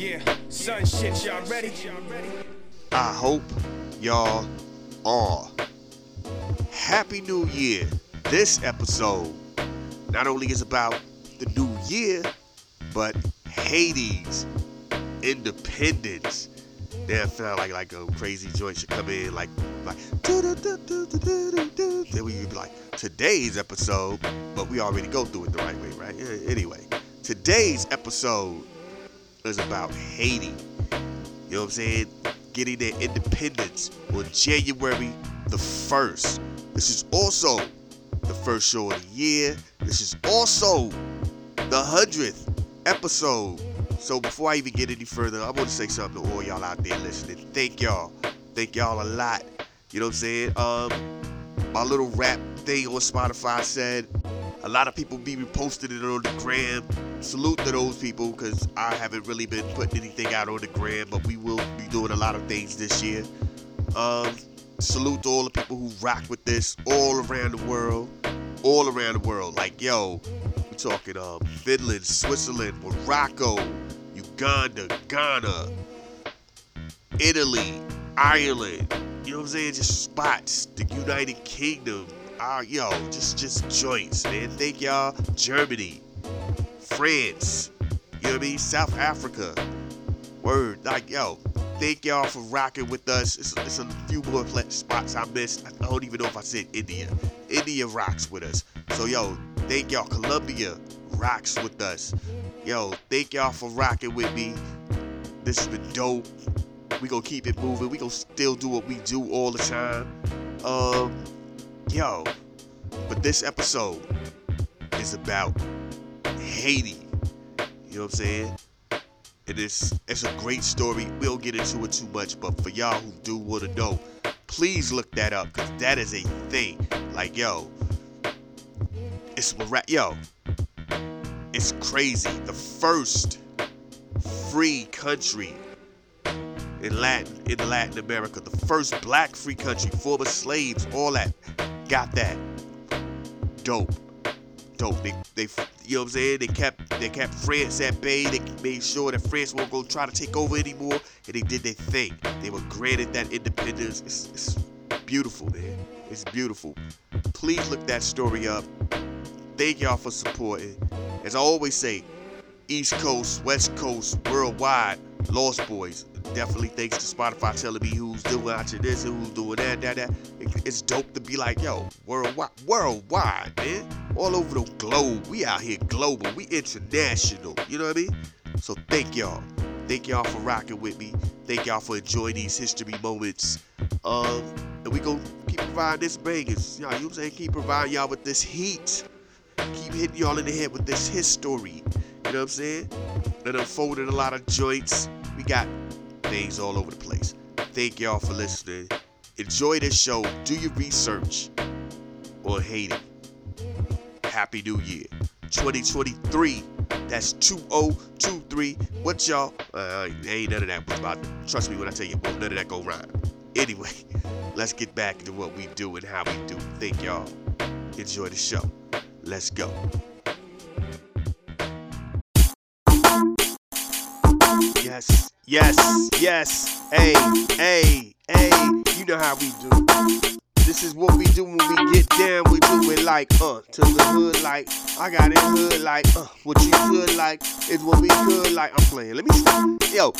Yeah, y'all ready? I hope y'all are. Happy New Year. This episode not only is about the new year, but Haiti's, independence. Then felt like like a crazy joint should come in like like then we would be like today's episode, but we already go through it the right way, right? Anyway, today's episode is about Haiti. You know what I'm saying? Getting their independence on January the 1st. This is also the first show of the year. This is also the 100th episode. So before I even get any further, I want to say something to all y'all out there listening. Thank y'all. Thank y'all a lot. You know what I'm saying? Um, my little rap thing on Spotify said a lot of people be reposting it on the gram. Salute to those people because I haven't really been putting anything out on the gram, but we will be doing a lot of things this year. Um, salute to all the people who rock with this all around the world. All around the world. Like, yo, we're talking um, Finland, Switzerland, Morocco, Uganda, Ghana, Italy, Ireland. You know what I'm saying? Just spots. The United Kingdom. Ah, yo, just just joints, man. Thank y'all. Germany, France. You know what I mean? South Africa. Word. Like, yo, thank y'all for rocking with us. It's, it's a few more spots I missed. I don't even know if I said India. India rocks with us. So, yo, thank y'all. Colombia rocks with us. Yo, thank y'all for rocking with me. This has been dope. We gonna keep it moving. We gonna still do what we do all the time. Um, yo, but this episode is about Haiti. You know what I'm saying? It is it's a great story. We don't get into it too much, but for y'all who do want to know, please look that up because that is a thing. Like yo, it's yo, it's crazy. The first free country in Latin in Latin America, the first black free country, former slaves, all that, got that. Dope, dope. They they you know what I'm saying? They kept they kept France at bay. They made sure that France won't go try to take over anymore, and they did their thing. They were granted that independence. It's, it's beautiful, man. It's beautiful. Please look that story up. Thank y'all for supporting. As I always say, East Coast, West Coast, worldwide, Lost Boys. Definitely thanks to Spotify telling me who's doing watching this who's doing that, that, that. It- It's dope to be like, yo, worldwide, worldwide, man. All over the globe. We out here global. We international. You know what I mean? So thank y'all. Thank y'all for rocking with me. Thank y'all for enjoying these history moments. Um, and we gonna keep providing this bangers. You know what I'm saying? Keep providing y'all with this heat. Keep hitting y'all in the head with this history. You know what I'm saying? And unfolding a lot of joints. We got things all over the place. Thank y'all for listening. Enjoy this show. Do your research or hate it. Happy New Year. 2023. That's 2023. What y'all? Uh, ain't none of that about. Trust me when I tell you, none of that go rhyme. Anyway, let's get back to what we do and how we do. Thank y'all. Enjoy the show. Let's go. Yes, yes, yes. Hey, hey, hey. You know how we do. This is what we do when we get down. We do it like, uh, to the hood like. I got it hood like, uh, what you could like is what we could like. I'm playing. Let me stop. Yo,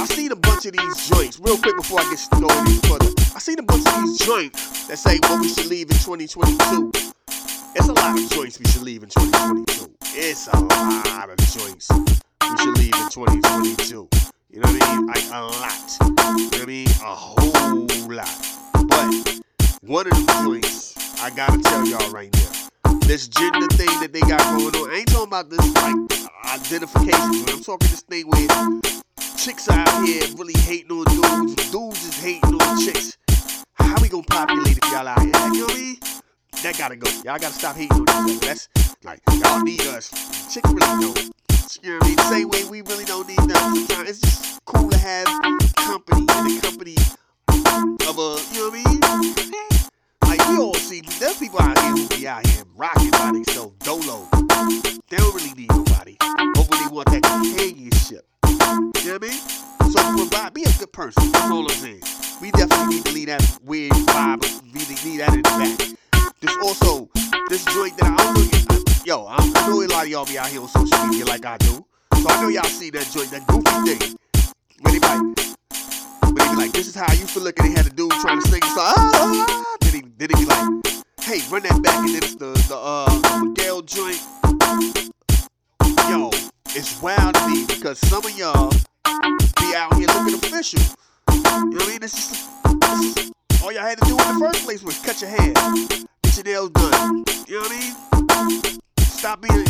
I seen a bunch of these joints real quick before I get started further. I seen a bunch of these joints that say what we should leave in 2022. It's a lot of joints we should leave in 2022. It's a lot of joints we should leave in 2022. You know what I mean? Like a lot. You know what I mean? A whole lot. But one of the joints I gotta tell y'all right now. This gender thing that they got going on. I ain't talking about this like identification, I'm talking this thing where chicks are out here really hating on dudes. Dudes is hating on chicks. How we gonna populate if y'all out here? You know what I mean? That gotta go. Y'all gotta stop hating on each other. That's like y'all need us. Chicks really don't. Mean? The same way we really don't need them. It's just cool to have company in the company of a, you know what I mean? Like we all see, there's people out here who be out here rocking by themselves dolo. They don't really need nobody. Hopefully they want that companionship. You know what I mean? So provide, be a good person. That's all I'm saying. We definitely need to leave that weird vibe. We need that in the back. There's also this joint that I don't know. Yo, I, I know a lot of y'all be out here on social media like I do. So I know y'all see that joint, that goofy thing. Where they like, where they be like, this is how you feel looking. They had a dude trying to sing a song. Ah, then, he, then they be like, hey, run that back. And then it's the, the, uh, Miguel joint. Yo, it's wild to me because some of y'all be out here looking official. You know what I mean? This is, this is all y'all had to do in the first place was cut your hair, get your nails done. You know what I mean? Stop being.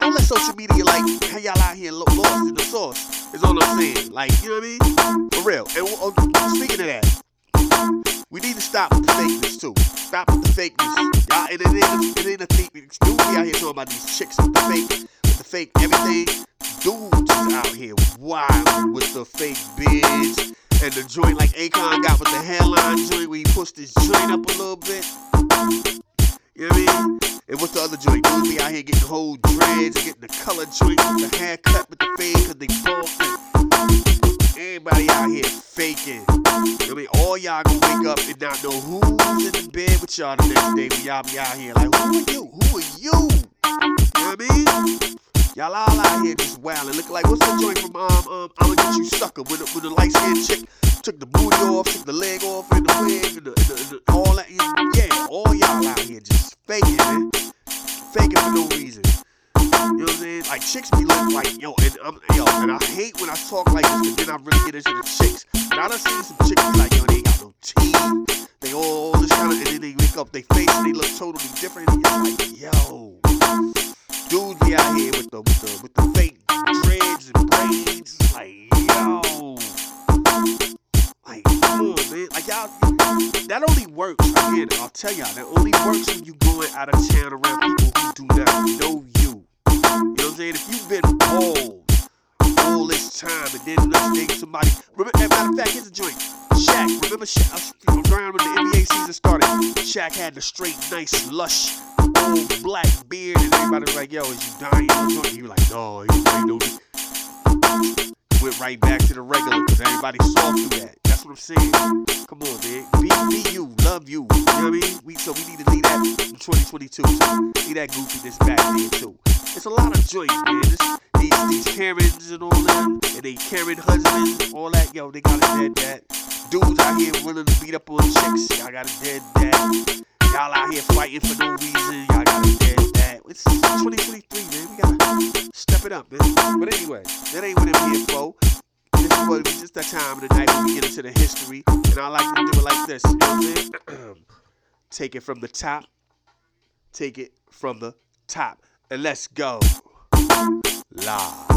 Don't let social media like have y'all out here lost in the sauce. Is all I'm saying. Like you know what I mean? For real. And uh, speaking of that, we need to stop with the fakeness too. Stop with the fakeness. Y'all, it, it, ain't, it ain't a thing. Dudes out here talking about these chicks with the fake, with the fake everything. Dudes out here wild with the fake beards and the joint like Akon got with the hairline joint where he pushed his joint up a little bit. You know what I mean? And what's the other joint? Dudes be out here getting the whole dreads getting the color joint the haircut with the fade because they bald. Everybody out here faking. I mean, all y'all gonna wake up and not know who's in the bed with y'all the next day when y'all be out here like, who are you? Who are you? You know what I mean? Y'all all out here just wildin'. Look like what's the joint from um um I'ma get you sucker with the, with the light skinned chick took the booty off, took the leg off, and the wig, and, the, and, the, and the, all that. Yeah, all y'all out here just faking, man. Faking for no reason. You know what I'm saying? Like chicks be looking like yo, and I'm yo, and I hate when I talk like this, but then I really get into the chicks. And I done seen some chicks be like yo, they got no teeth, they all, all this kind of, and then they wake up, they face, and they look totally different. And it's like yo, be out here with the with the with the fake dreads and braids. Like yo, like come on, man. Like y'all, that only works. Again, I'll tell y'all, that only works when you going out of town around people who do not know you. You know what I'm saying? If you've been bald all this time and then next day somebody, remember, as matter of fact, here's a joint. Shaq, remember Shaq? I was around when the NBA season started. Shaq had the straight, nice, lush, old black beard, and everybody was like, "Yo, is you dying?" or something? Was like, "No, he ain't no." Went right back to the regular because everybody saw through that. That's what I'm saying. Come on, man. Be, be you. Love you. You know what I mean? We, so we need to leave that in 2022. So leave that goofiness back there, too. It's a lot of joints, man. This, these, these Karens and all them, and they Karen husbands, all that. Yo, they got a dead dad. Dudes out here willing to beat up on chicks. Y'all got a dead dad. Y'all out here fighting for no reason. Y'all got a dead dad. It's 2023, man. We gotta step it up, man. But anyway, that ain't what I'm for. This is what just that time of the night when we get into the history, and I like to do it like this. You know what I'm saying? Take it from the top. Take it from the top, and let's go live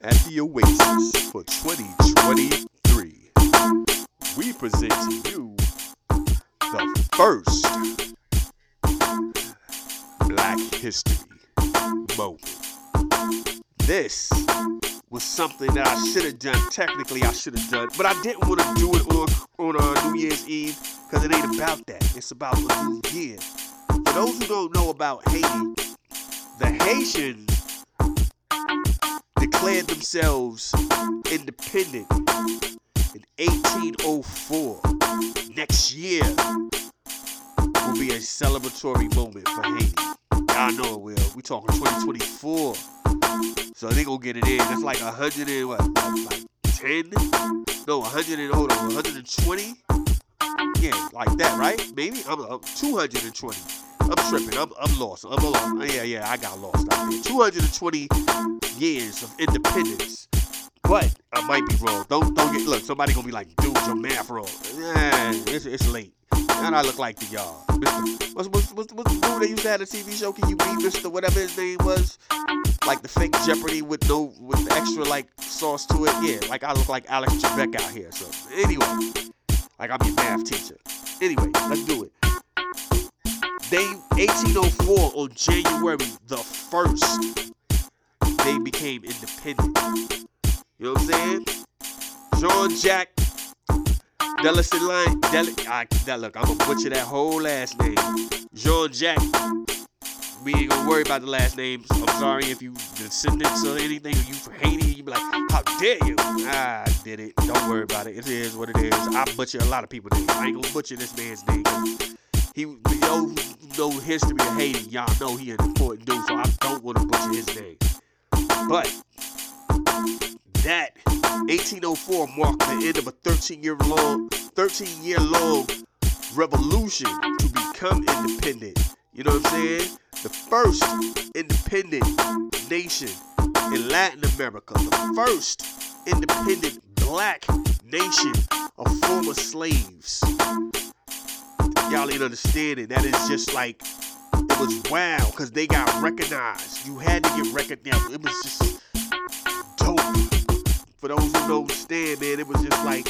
at the Oasis for 2023. We present to you first Black History moment. This was something that I should have done. Technically, I should have done, but I didn't want to do it on on uh, New Year's Eve because it ain't about that. It's about the new year. For those who don't know about Haiti, the Haitians declared themselves independent in 1804. Next year be a celebratory moment for Haiti. Y'all know it will. We talking 2024. So they gonna get it in. That's like a hundred and what? Like, like ten? No, a hundred and hold on, 120? Yeah, like that, right? Maybe I'm, I'm 220. I'm tripping. I'm, I'm lost. I'm lost. Yeah, yeah, I got lost out there. 220 years of independence. But I might be wrong. Don't don't get look. Somebody gonna be like, dude, your math wrong. Yeah, it's, it's late. And I look like to y'all. What's, what's, what's, what's the dude they used to have a TV show? Can you beat Mr. whatever his name was? Like the fake Jeopardy with no with the extra like sauce to it. Yeah, like I look like Alex Trebek out here. So anyway, like I'm your math teacher. Anyway, let's do it. They 1804 on January the first, they became independent. You know what I'm saying? Jean Jacques line. Deli, I, that, look, I'm gonna butcher that whole last name. Jean Jacques. We ain't gonna worry about the last names. I'm sorry if you descendants or anything, or you from Haiti, you be like, how dare you? I did it. Don't worry about it. It is what it is. I butcher a lot of people's names. I ain't gonna butcher this man's name. He, know, know history of Haiti. Y'all know he an important dude, so I don't want to butcher his name. But that 1804 marked the end of a 13 year long, 13 year long revolution to become independent. You know what I'm saying? The first independent nation in Latin America, the first independent black nation of former slaves. Y'all ain't understanding. That is just like it was wow because they got recognized. You had to get recognized. It was just. For those who don't understand, man, it was just like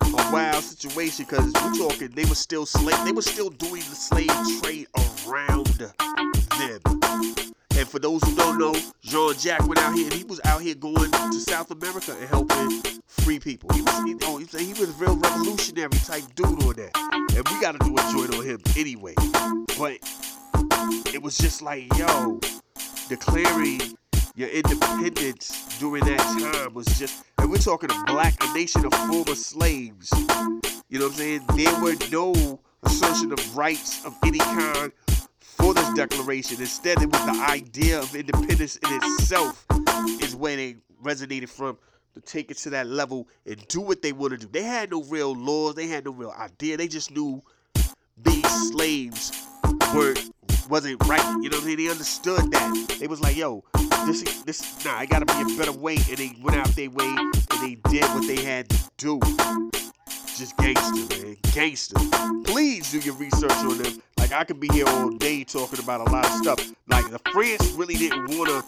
a wild situation because we're talking they were still slave they were still doing the slave trade around them. And for those who don't know, Jean Jacques went out here and he was out here going to South America and helping free people. He was he, oh, he was a real revolutionary type dude on that. And we gotta do a joint on him anyway. But it was just like, yo, declaring your independence during that time was just, and we're talking a black, a nation of former slaves. You know what I'm saying? There were no assertion of rights of any kind for this declaration. Instead, it was the idea of independence in itself is where they resonated from to take it to that level and do what they want to do. They had no real laws. They had no real idea. They just knew these slaves were wasn't right. You know what I mean? They understood that. They was like, yo, this this nah, I gotta be a better way. And they went out their way and they did what they had to do. Just gangster, man. Gangster. Please do your research on them. Like I could be here all day talking about a lot of stuff. Like the France really didn't wanna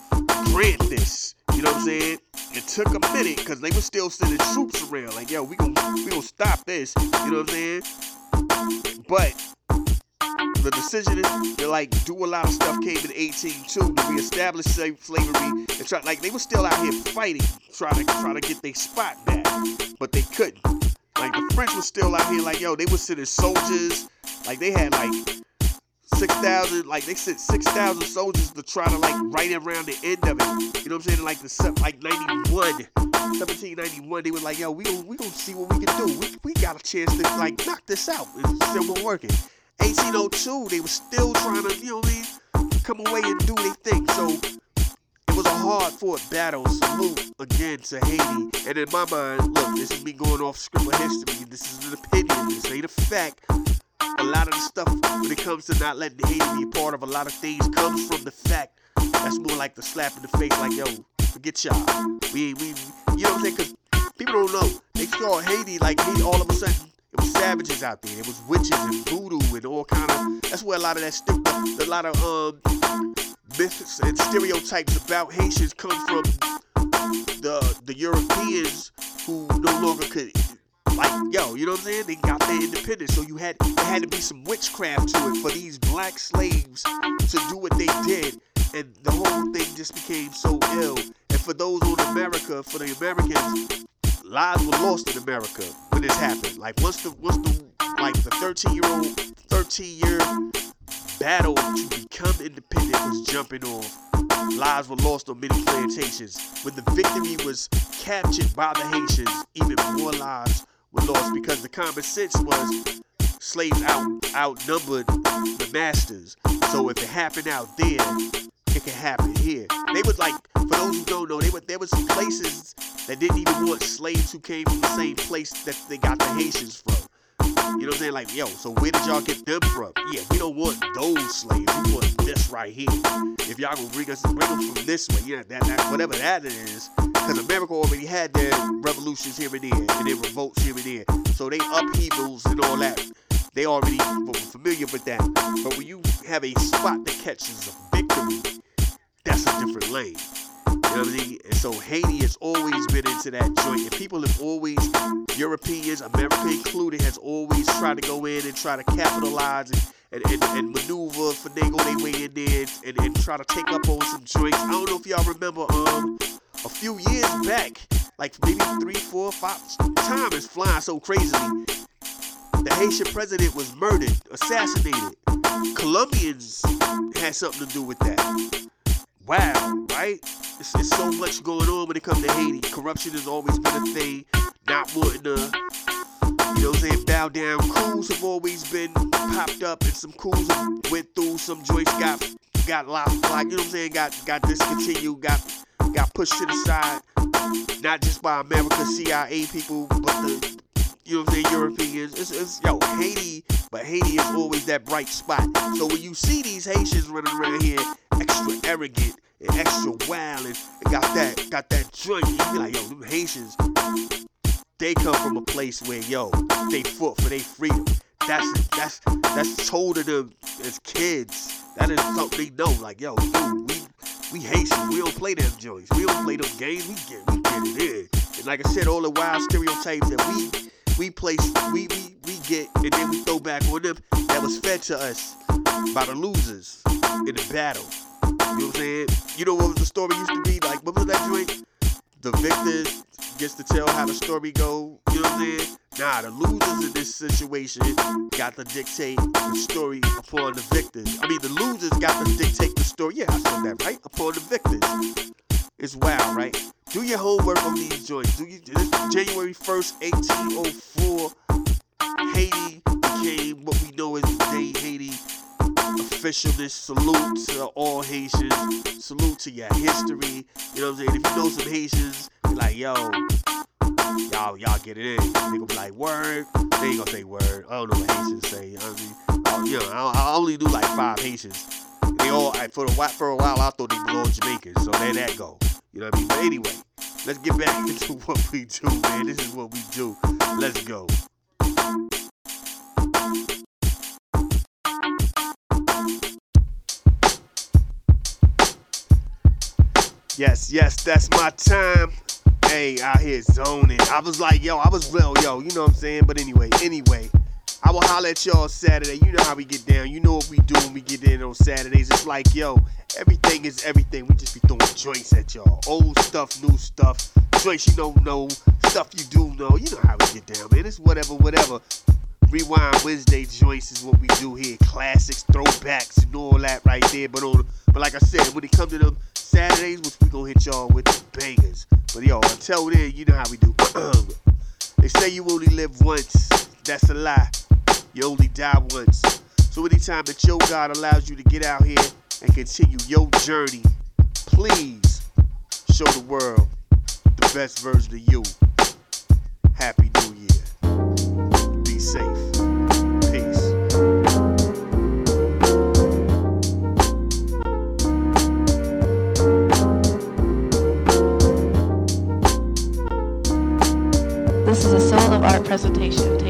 grant this. You know what I'm saying? It took a minute because they were still sending troops around. Like, yo, we gonna we gonna stop this. You know what I'm saying? But the decision to like do a lot of stuff came in 1802 to reestablish slavery and try like they were still out here fighting, trying to try to get their spot back, but they couldn't. Like the French was still out here like yo, they were sending soldiers, like they had like six thousand, like they sent six thousand soldiers to try to like right around the end of it. You know what I'm saying? Like the like 91, 1791, they were like, yo, we gonna we gonna see what we can do. We, we got a chance to like knock this out. It's still been working. 1802, they were still trying to, you know what I mean, come away and do their thing. So it was a hard fought battle. Salute again to Haiti. And in my mind, look, this is me going off script of history. This is an opinion. This ain't a fact. A lot of the stuff when it comes to not letting Haiti be a part of a lot of things comes from the fact that's more like the slap in the face, like, yo, forget y'all. We, we, you know what I'm saying? Because people don't know. They saw Haiti like me all of a sudden savages out there. It was witches and voodoo and all kind of. That's where a lot of that stuff, a lot of um myths and stereotypes about Haitians come from. The the Europeans who no longer could like yo, you know what I'm saying? They got their independence, so you had there had to be some witchcraft to it for these black slaves to do what they did, and the whole thing just became so ill. And for those on America, for the Americans, lives were lost in America when this happened. Like once the once the like the 13 year old 13 year battle to become independent was jumping off. Lives were lost on many plantations. When the victory was captured by the Haitians, even more lives were lost because the common sense was slaves out outnumbered the masters. So if it happened out there, it can happen here. They was like, for those who don't know, they were there was some places that didn't even want slaves who came from the same place that they got the Haitians from. You know what I'm saying? Like, yo, so where did y'all get them from? Yeah, we don't want those slaves. We want this right here. If y'all gonna bring us, bring them from this way, yeah, that, that whatever that is, because America already had their revolutions here and there, and their revolts here and there. So they upheavals and all that. They already were familiar with that. But when you have a spot that catches victory, that's a different lane. You know what I mean? And so Haiti has always been into that joint. And people have always, Europeans, America included, has always tried to go in and try to capitalize and, and, and, and maneuver, finagle their way in there and, and try to take up on some joints. I don't know if y'all remember um a few years back, like maybe three, four, five, time is flying so crazily. The Haitian president was murdered, assassinated. Colombians had something to do with that wow, right? There's, there's so much going on when it comes to Haiti. Corruption has always been a thing. not wanting to, you know what I'm saying, bow down. Crews have always been popped up, and some crews went through. Some joints got got lost, like you know what I'm saying, got got discontinued, got got pushed to the side. Not just by America, CIA people, but the you know what I'm saying, Europeans. It's, it's yo Haiti, but Haiti is always that bright spot. So when you see these Haitians running around here, extra arrogant and extra wild, and, got that got that joint, you be like, yo, them Haitians, they come from a place where yo, they fought for their freedom. That's that's that's told to them as kids. That is something they know. Like yo, dude, we we Haitians. We don't play them joints. We don't play them games. We get we get it in. And like I said, all the wild stereotypes that we we place we we we get and then we throw back on them that was fed to us by the losers in the battle. You know what I'm saying? You know what was the story used to be? Like what was that joint? The victors gets to tell how the story go. You know what I'm saying? Nah, the losers in this situation got to dictate the story upon the victors. I mean, the losers got to dictate the story. Yeah, I said that right. Upon the victors. It's wild, right? Do your homework on these joints. Do you? This January 1st, 1804, Haiti became what we know as today Haiti. Officialness, salute to all Haitians. Salute to your history. You know what I'm saying? If you know some Haitians, be like, yo, y'all, y'all get it in. Gonna be like, word. They ain't gonna say word. I don't know what Haitians say. I mean, oh, you know, I, I only do like five Haitians. They all for a while, for a while I thought they belonged Jamaicans, so there that go. You know what I mean? But anyway, let's get back into what we do, man. This is what we do. Let's go. Yes, yes, that's my time. Hey, out here zoning. I was like, yo, I was real, yo, you know what I'm saying? But anyway, anyway, I will holler at y'all Saturday. You know how we get down. You know what we do when we get in on Saturdays. It's like, yo, everything is everything. We just be throwing joints at y'all. Old stuff, new stuff. Joints you don't know, stuff you do know. You know how we get down, man. It's whatever, whatever. Rewind Wednesday joints is what we do here. Classics, throwbacks, and all that right there. But on, but like I said, when it comes to them Saturdays, which we gonna hit y'all with the bangers. But yo, until then, you know how we do. they say you only live once. That's a lie. You only die once. So anytime that your God allows you to get out here and continue your journey, please show the world the best version of you. Happy New Year. Be safe. Presentation.